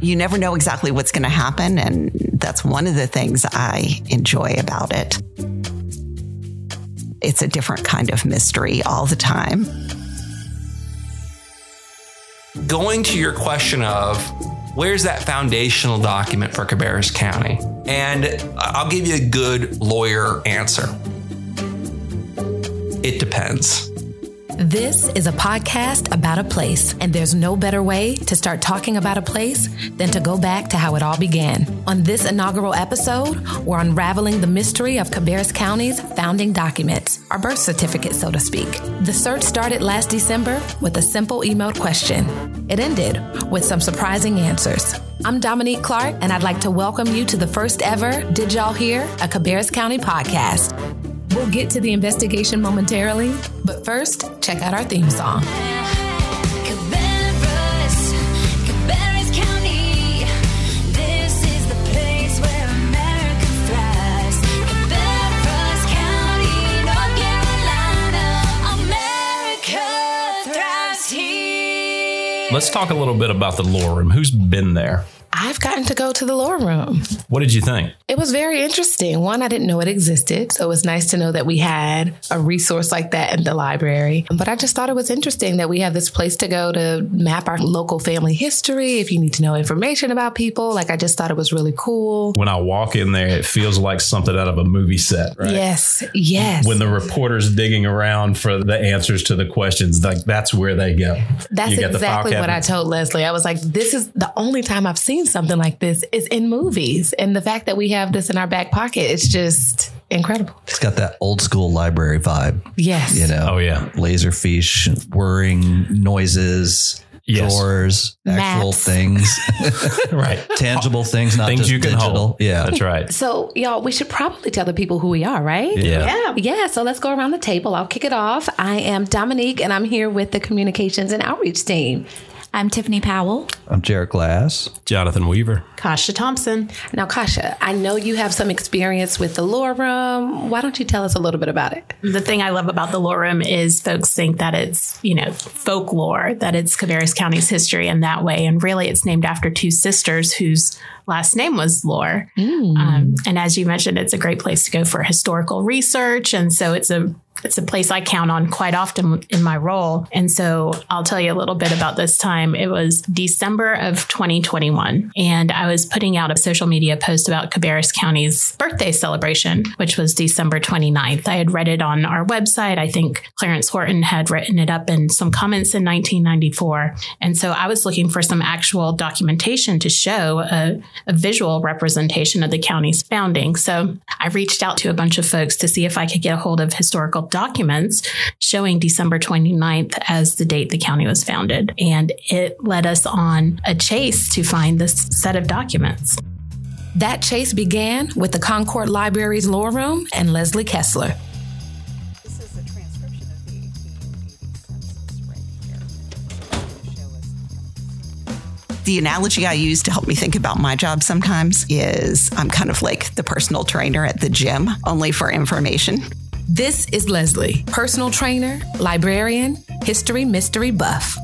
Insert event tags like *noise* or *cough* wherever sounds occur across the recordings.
You never know exactly what's going to happen. And that's one of the things I enjoy about it. It's a different kind of mystery all the time. Going to your question of where's that foundational document for Cabarrus County? And I'll give you a good lawyer answer. It depends. This is a podcast about a place, and there's no better way to start talking about a place than to go back to how it all began. On this inaugural episode, we're unraveling the mystery of Cabarrus County's founding documents, our birth certificate, so to speak. The search started last December with a simple emailed question. It ended with some surprising answers. I'm Dominique Clark, and I'd like to welcome you to the first ever Did Y'all Hear? A Cabarrus County podcast. We'll get to the investigation momentarily, but first, check out our theme song. Cabarrus, Cabarrus County. This is the place where America thrives. Cabarrus County, North Carolina. America thrives here. Let's talk a little bit about the lore room. Who's been there? I've gotten to go to the lore room. What did you think? It was very interesting. One, I didn't know it existed. So it was nice to know that we had a resource like that in the library. But I just thought it was interesting that we have this place to go to map our local family history. If you need to know information about people, like I just thought it was really cool. When I walk in there, it feels like something out of a movie set, right? Yes, yes. When the reporter's digging around for the answers to the questions, like that's where they go. That's You got the exactly what I told Leslie. I was like, this is the only time I've seen something like this is in movies. And the fact that we have this in our back pocket, it's just incredible. It's got that old school library vibe, Yes. you know. Oh, yeah. Laserfish, whirring noises, Yes. drawers, actual Maps. things, *laughs* *laughs* Right. tangible things, not Things just you can digital. hold. Yeah. That's right. So, y'all, we should probably tell the people who we are, right? Yeah. Yeah. Yeah, so let's go around the table. I'll kick it off. I am Dominique, and I'm here with the communications and outreach team. I'm Tiffany Powell. I'm Jarrett Glass. Jonathan Weaver. Kasia Thompson. Now, Kasia, I know you have some experience with the lore room. Why don't you tell us a little bit about it? The thing I love about the lore room is folks think that it's, you know, folklore, that it's Cabarrus County's history in that way. And really, it's named after two sisters whose last name was Lore. Um, and as you mentioned, it's a great place to go for historical research. And so it's a it's a place I count on quite often in my role. And so I'll tell you a little bit about this time. It was December of 2021, and I was putting out a social media post about Cabarrus County's birthday celebration, which was December 29th. I had read it on our website. I think Clarence Horton had written it up in some comments in 1994. And so I was looking for some actual documentation to show a, a visual representation of the county's founding. So I reached out to a bunch of folks to see if I could get a hold of historical documents showing December 29th as the date the county was founded. And it led us on a chase to find this set of documents. That chase began with the Concord Library's lore room and Leslie Kesler. This is a transcription of the 1880 census right here. The analogy I use to help me think about my job sometimes is I'm kind of like the personal trainer at the gym, only for information. This is Leslie, personal trainer, librarian, history mystery buff.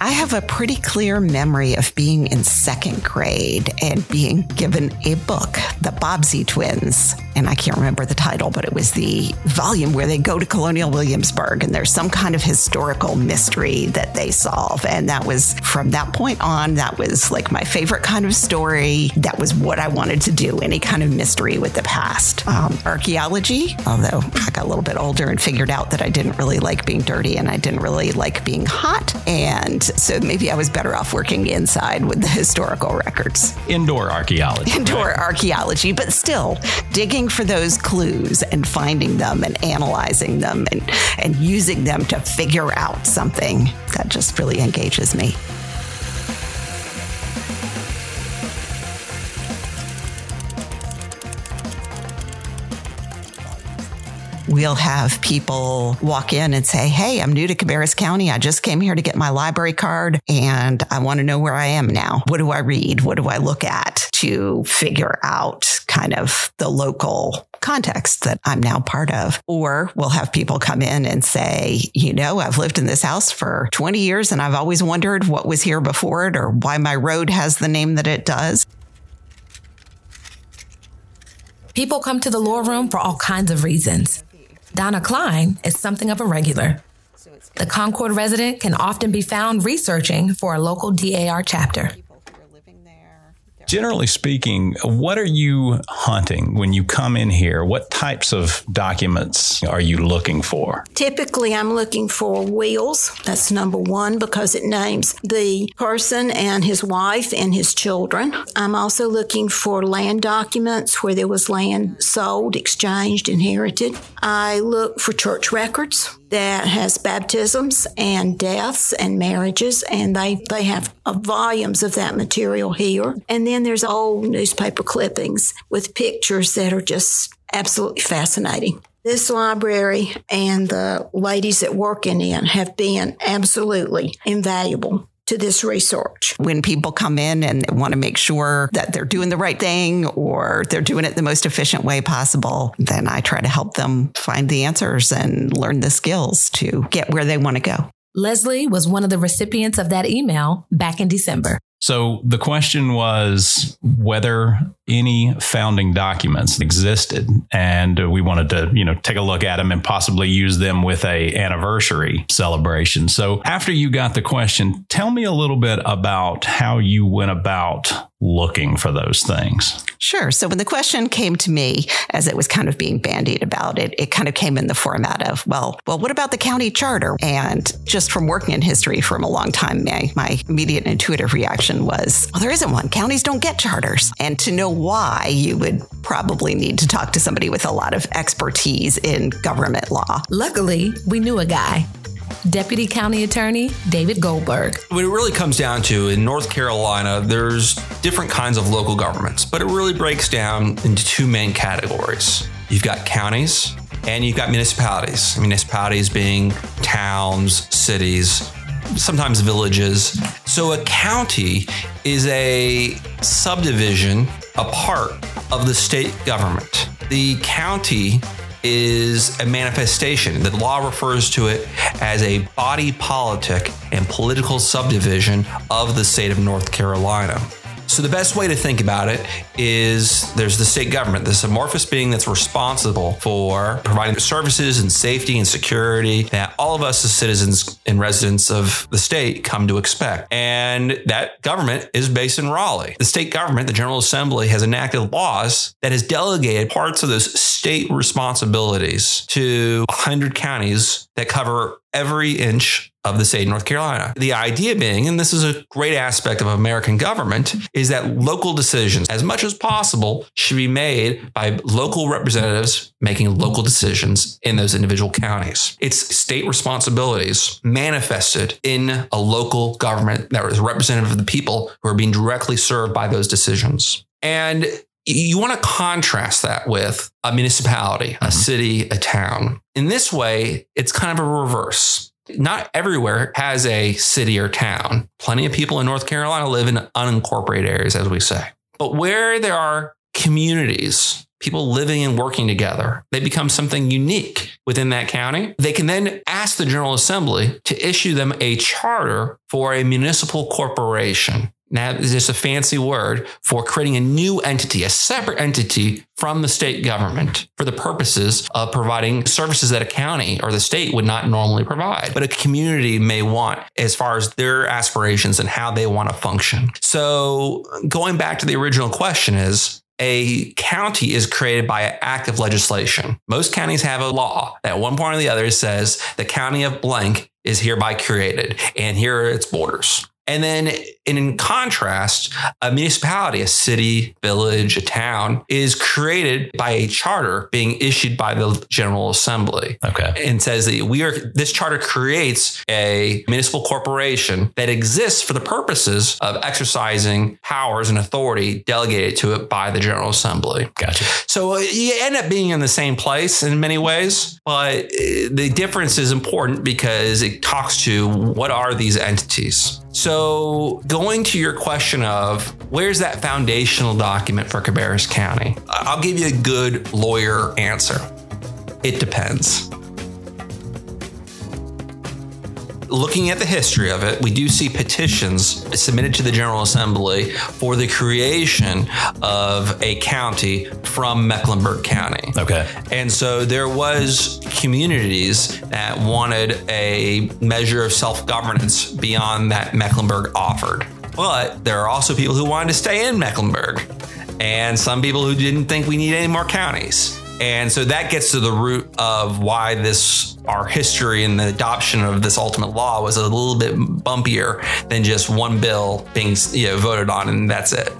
I have a pretty clear memory of being in second grade and being given a book, The Bobbsey Twins. And I can't remember the title, but it was the volume where they go to Colonial Williamsburg and there's some kind of historical mystery that they solve. And that was from that point on, that was like my favorite kind of story. That was what I wanted to do, any kind of mystery with the past. Um, archaeology, although I got a little bit older and figured out that I didn't really like being dirty and I didn't really like being hot. And so maybe I was better off working inside with the historical records. Indoor archaeology. Indoor archaeology, but still digging for those clues and finding them and analyzing them and, and using them to figure out something that just really engages me. We'll have people walk in and say, Hey, I'm new to Cabarrus County. I just came here to get my library card and I want to know where I am now. What do I read? What do I look at to figure out kind of the local context that I'm now part of. Or we'll have people come in and say, you know, I've lived in this house for 20 years and I've always wondered what was here before it or why my road has the name that it does. People come to the Lore Room for all kinds of reasons. Donna Klein is something of a regular. The Concord resident can often be found researching for a local DAR chapter. Generally speaking, what are you hunting when you come in here? What types of documents are you looking for? Typically, I'm looking for wills. That's number one because it names the person and his wife and his children. I'm also looking for land documents where there was land sold, exchanged, inherited. I look for church records that has baptisms and deaths and marriages, and they, they have uh, volumes of that material here. And then there's old newspaper clippings with pictures that are just absolutely fascinating. This library and the ladies that work in it have been absolutely invaluable to this research. When people come in and want to make sure that they're doing the right thing or they're doing it the most efficient way possible, then I try to help them find the answers and learn the skills to get where they want to go. Leslie was one of the recipients of that email back in December. So the question was whether any founding documents existed, and we wanted to, you know, take a look at them and possibly use them with a anniversary celebration. So after you got the question, tell me a little bit about how you went about looking for those things. Sure. So when the question came to me, as it was kind of being bandied about, it it kind of came in the format of, well, well, what about the county charter? And just from working in history for a long time, my, my immediate intuitive reaction was, well, there isn't one. Counties don't get charters. And to know why, you would probably need to talk to somebody with a lot of expertise in government law. Luckily, we knew a guy. Deputy County Attorney David Goldberg. What it really comes down to in North Carolina, there's different kinds of local governments, but it really breaks down into two main categories. You've got counties and you've got municipalities. Municipalities being towns, cities, sometimes villages. So a county is a subdivision, a part of the state government. The county is a manifestation. The law refers to it as a body politic and political subdivision of the state of North Carolina. So the best way to think about it is there's the state government, this amorphous being that's responsible for providing the services and safety and security that all of us as citizens and residents of the state come to expect. And that government is based in Raleigh. The state government, the General Assembly, has enacted laws that has delegated parts of those state responsibilities to 100 counties that cover every inch of the state of North Carolina. The idea being, and this is a great aspect of American government, is that local decisions, as much as possible, should be made by local representatives making local decisions in those individual counties. It's state responsibilities manifested in a local government that is representative of the people who are being directly served by those decisions. And you want to contrast that with a municipality, a mm-hmm. city, a town. In this way, it's kind of a reverse. Not everywhere has a city or town. Plenty of people in North Carolina live in unincorporated areas, as we say. But where there are communities, people living and working together, they become something unique within that county. They can then ask the General Assembly to issue them a charter for a municipal corporation. Now, it's just a fancy word for creating a new entity, a separate entity from the state government for the purposes of providing services that a county or the state would not normally provide, but a community may want as far as their aspirations and how they want to function. So, going back to the original question is, a county is created by an act of legislation. Most counties have a law that at one point or the other says the county of blank is hereby created and here are its borders. And then, and in contrast, a municipality, a city, village, a town is created by a charter being issued by the General Assembly. Okay. And says that we are, this charter creates a municipal corporation that exists for the purposes of exercising powers and authority delegated to it by the General Assembly. Gotcha. So uh, you end up being in the same place in many ways, but uh, the difference is important because it talks to what are these entities. So going to your question of where's that foundational document for Cabarrus County, I'll give you a good lawyer answer. It depends. Looking at the history of it, we do see petitions submitted to the General Assembly for the creation of a county from Mecklenburg County. Okay. And so there was communities that wanted a measure of self-governance beyond that Mecklenburg offered. But there are also people who wanted to stay in Mecklenburg and some people who didn't think we need any more counties. And so that gets to the root of why this our history and the adoption of this ultimate law was a little bit bumpier than just one bill being you know voted on and that's it.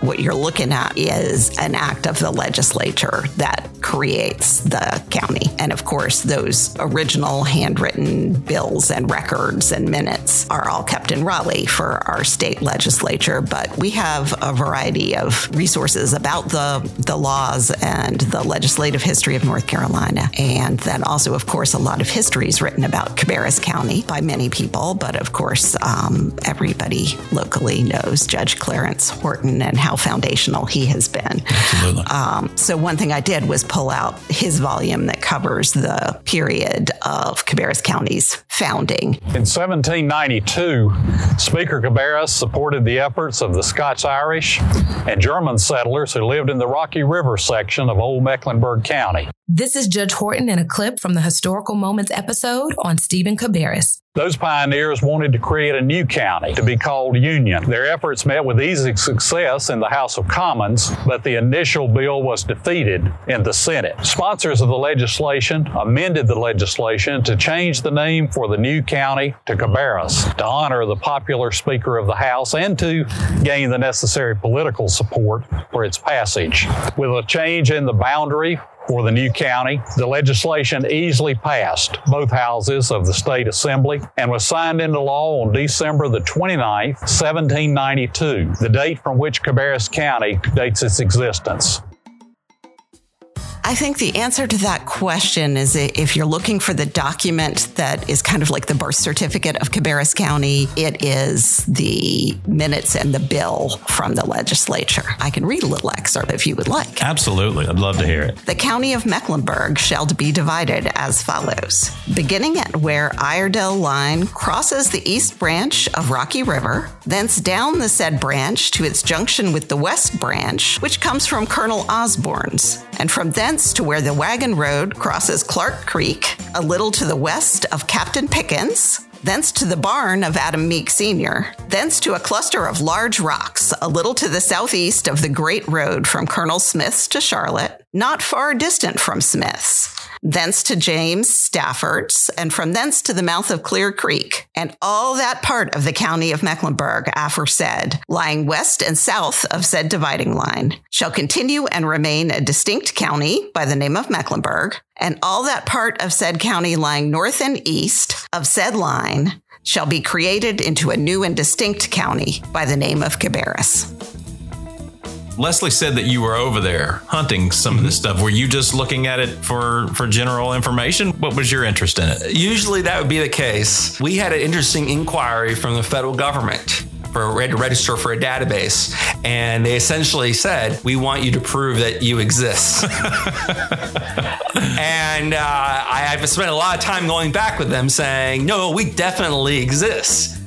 What you're looking at is an act of the legislature that creates the county. And of course, those original handwritten bills and records and minutes are all kept in Raleigh for our state legislature. But we have a variety of resources about the, the laws and the legislative history of North Carolina. And then also, of course, a lot of history is written about Cabarrus County by many people. But of course, um, everybody locally knows Judge Clarence Horton and how foundational he has been. Absolutely. Um, so one thing I did was pull out his volume that covers the period of Cabarrus County's founding. In 1792, Speaker Cabarrus supported the efforts of the Scots Irish and German settlers who lived in the Rocky River section of Old Mecklenburg County. This is Judge Horton in a clip from the Historical Moments episode on Stephen Cabarrus. Those pioneers wanted to create a new county to be called Union. Their efforts met with easy success in the House of Commons, but the initial bill was defeated in the Senate. Sponsors of the legislation amended the legislation to change the name for the new county to Cabarrus to honor the popular Speaker of the House and to gain the necessary political support for its passage. With a change in the boundary for the new county. The legislation easily passed both houses of the state assembly and was signed into law on December the 29th, 1792, the date from which Cabarrus County dates its existence. I think the answer to that question is if you're looking for the document that is kind of like the birth certificate of Cabarrus County, it is the minutes and the bill from the legislature. I can read a little excerpt if you would like. Absolutely. I'd love to hear it. The county of Mecklenburg shall be divided as follows. Beginning at where Iredell line crosses the east branch of Rocky River, thence down the said branch to its junction with the west branch, which comes from Colonel Osborne's, and from thence to where the wagon road crosses Clark Creek, a little to the west of Captain Pickens, thence to the barn of Adam Meek Sr., thence to a cluster of large rocks, a little to the southeast of the Great Road from Colonel Smith's to Charlotte, not far distant from Smith's, thence to James Stafford's, and from thence to the mouth of Clear Creek, and all that part of the county of Mecklenburg aforesaid, lying west and south of said dividing line, shall continue and remain a distinct county by the name of Mecklenburg, and all that part of said county lying north and east of said line shall be created into a new and distinct county by the name of Cabarrus. Leslie said that you were over there hunting some of this stuff. Were you just looking at it for for general information? What was your interest in it? Usually that would be the case. We had an interesting inquiry from the federal government for a reg- register for a database, and they essentially said, "We want you to prove that you exist." *laughs* and uh, I've spent a lot of time going back with them, saying, "No, we definitely exist."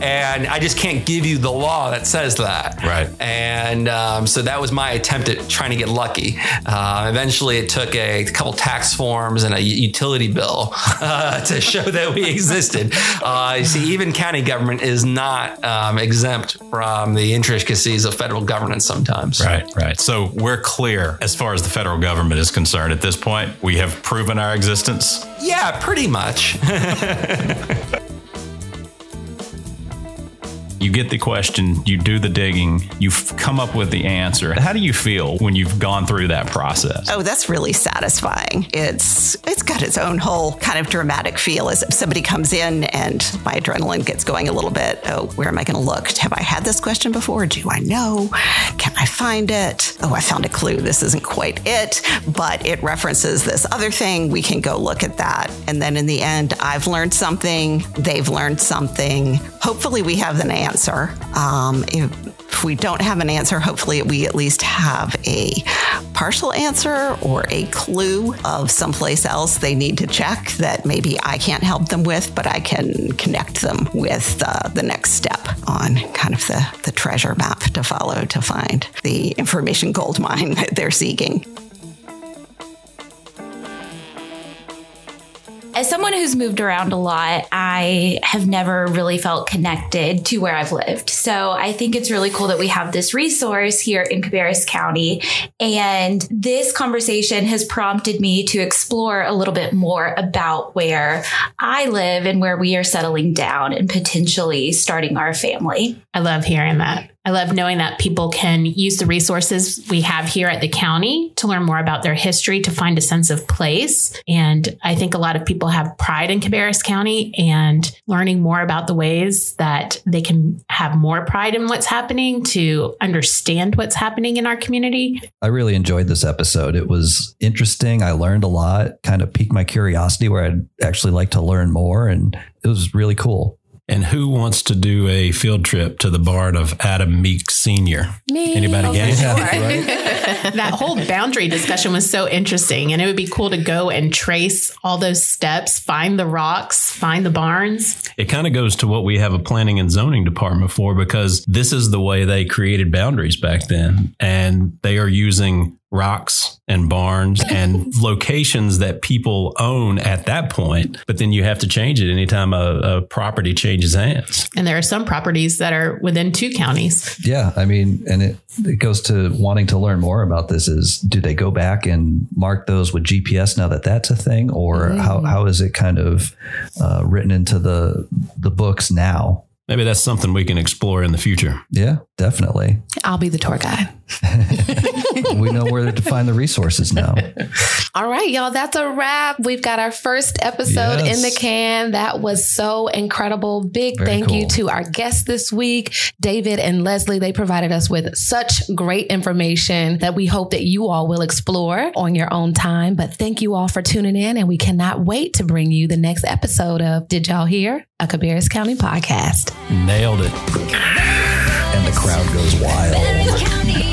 And I just can't give you the law that says that. Right. And um, so that was my attempt at trying to get lucky. Uh, eventually, it took a couple tax forms and a utility bill *laughs* uh, to show that we existed. Uh, you see, even county government is not um, exempt from the intricacies of federal governance sometimes. Right, right. So we're clear as far as the federal government is concerned at this point. We have proven our existence. Yeah, pretty much. *laughs* You get the question, you do the digging, you've come up with the answer. How do you feel when you've gone through that process? Oh, that's really satisfying. It's it's got its own whole kind of dramatic feel as if somebody comes in and my adrenaline gets going a little bit. Oh, where am I going to look? Have I had this question before? Do I know? Can I find it? Oh, I found a clue. This isn't quite it, but it references this other thing. We can go look at that. And then in the end, I've learned something. They've learned something. Hopefully, we have an answer. Um, if, if we don't have an answer, hopefully we at least have a partial answer or a clue of someplace else they need to check that maybe I can't help them with, but I can connect them with uh, the next step on kind of the, the treasure map to follow to find the information gold mine *laughs* that they're seeking. As someone who's moved around a lot, I have never really felt connected to where I've lived. So I think it's really cool that we have this resource here in Cabarrus County. And this conversation has prompted me to explore a little bit more about where I live and where we are settling down and potentially starting our family. I love hearing that. I love knowing that people can use the resources we have here at the county to learn more about their history, to find a sense of place. And I think a lot of people have pride in Cabarrus County and learning more about the ways that they can have more pride in what's happening to understand what's happening in our community. I really enjoyed this episode. It was interesting. I learned a lot, kind of piqued my curiosity where I'd actually like to learn more. And it was really cool. And who wants to do a field trip to the barn of Adam Meek Sr.? Me. Anybody Oh, game? sure. *laughs* *laughs* that whole boundary discussion was so interesting. And it would be cool to go and trace all those steps, find the rocks, find the barns. It kind of goes to what we have a planning and zoning department for because this is the way they created boundaries back then. And they are using rocks and barns and *laughs* locations that people own at that point. But then you have to change it anytime a, a property changes hands. And there are some properties that are within two counties. Yeah, I mean, and it, it goes to wanting to learn more about this is do they go back and mark those with GPS now that that's a thing or how, how is it kind of uh, written into the the books now? Maybe that's something we can explore in the future. Yeah, definitely. I'll be the tour guide. *laughs* *laughs* *laughs* we know where to find the resources now. *laughs* All right, y'all, that's a wrap. We've got our first episode Yes. in the can. That was so incredible. Big Very thank you to our guests this week, David and Leslie. They provided us with such great information that we hope that you all will explore on your own time. But thank you all for tuning in, and we cannot wait to bring you the next episode of Did Y'all Hear? A Cabarrus County podcast. Nailed it. And the crowd goes wild. Cabarrus County.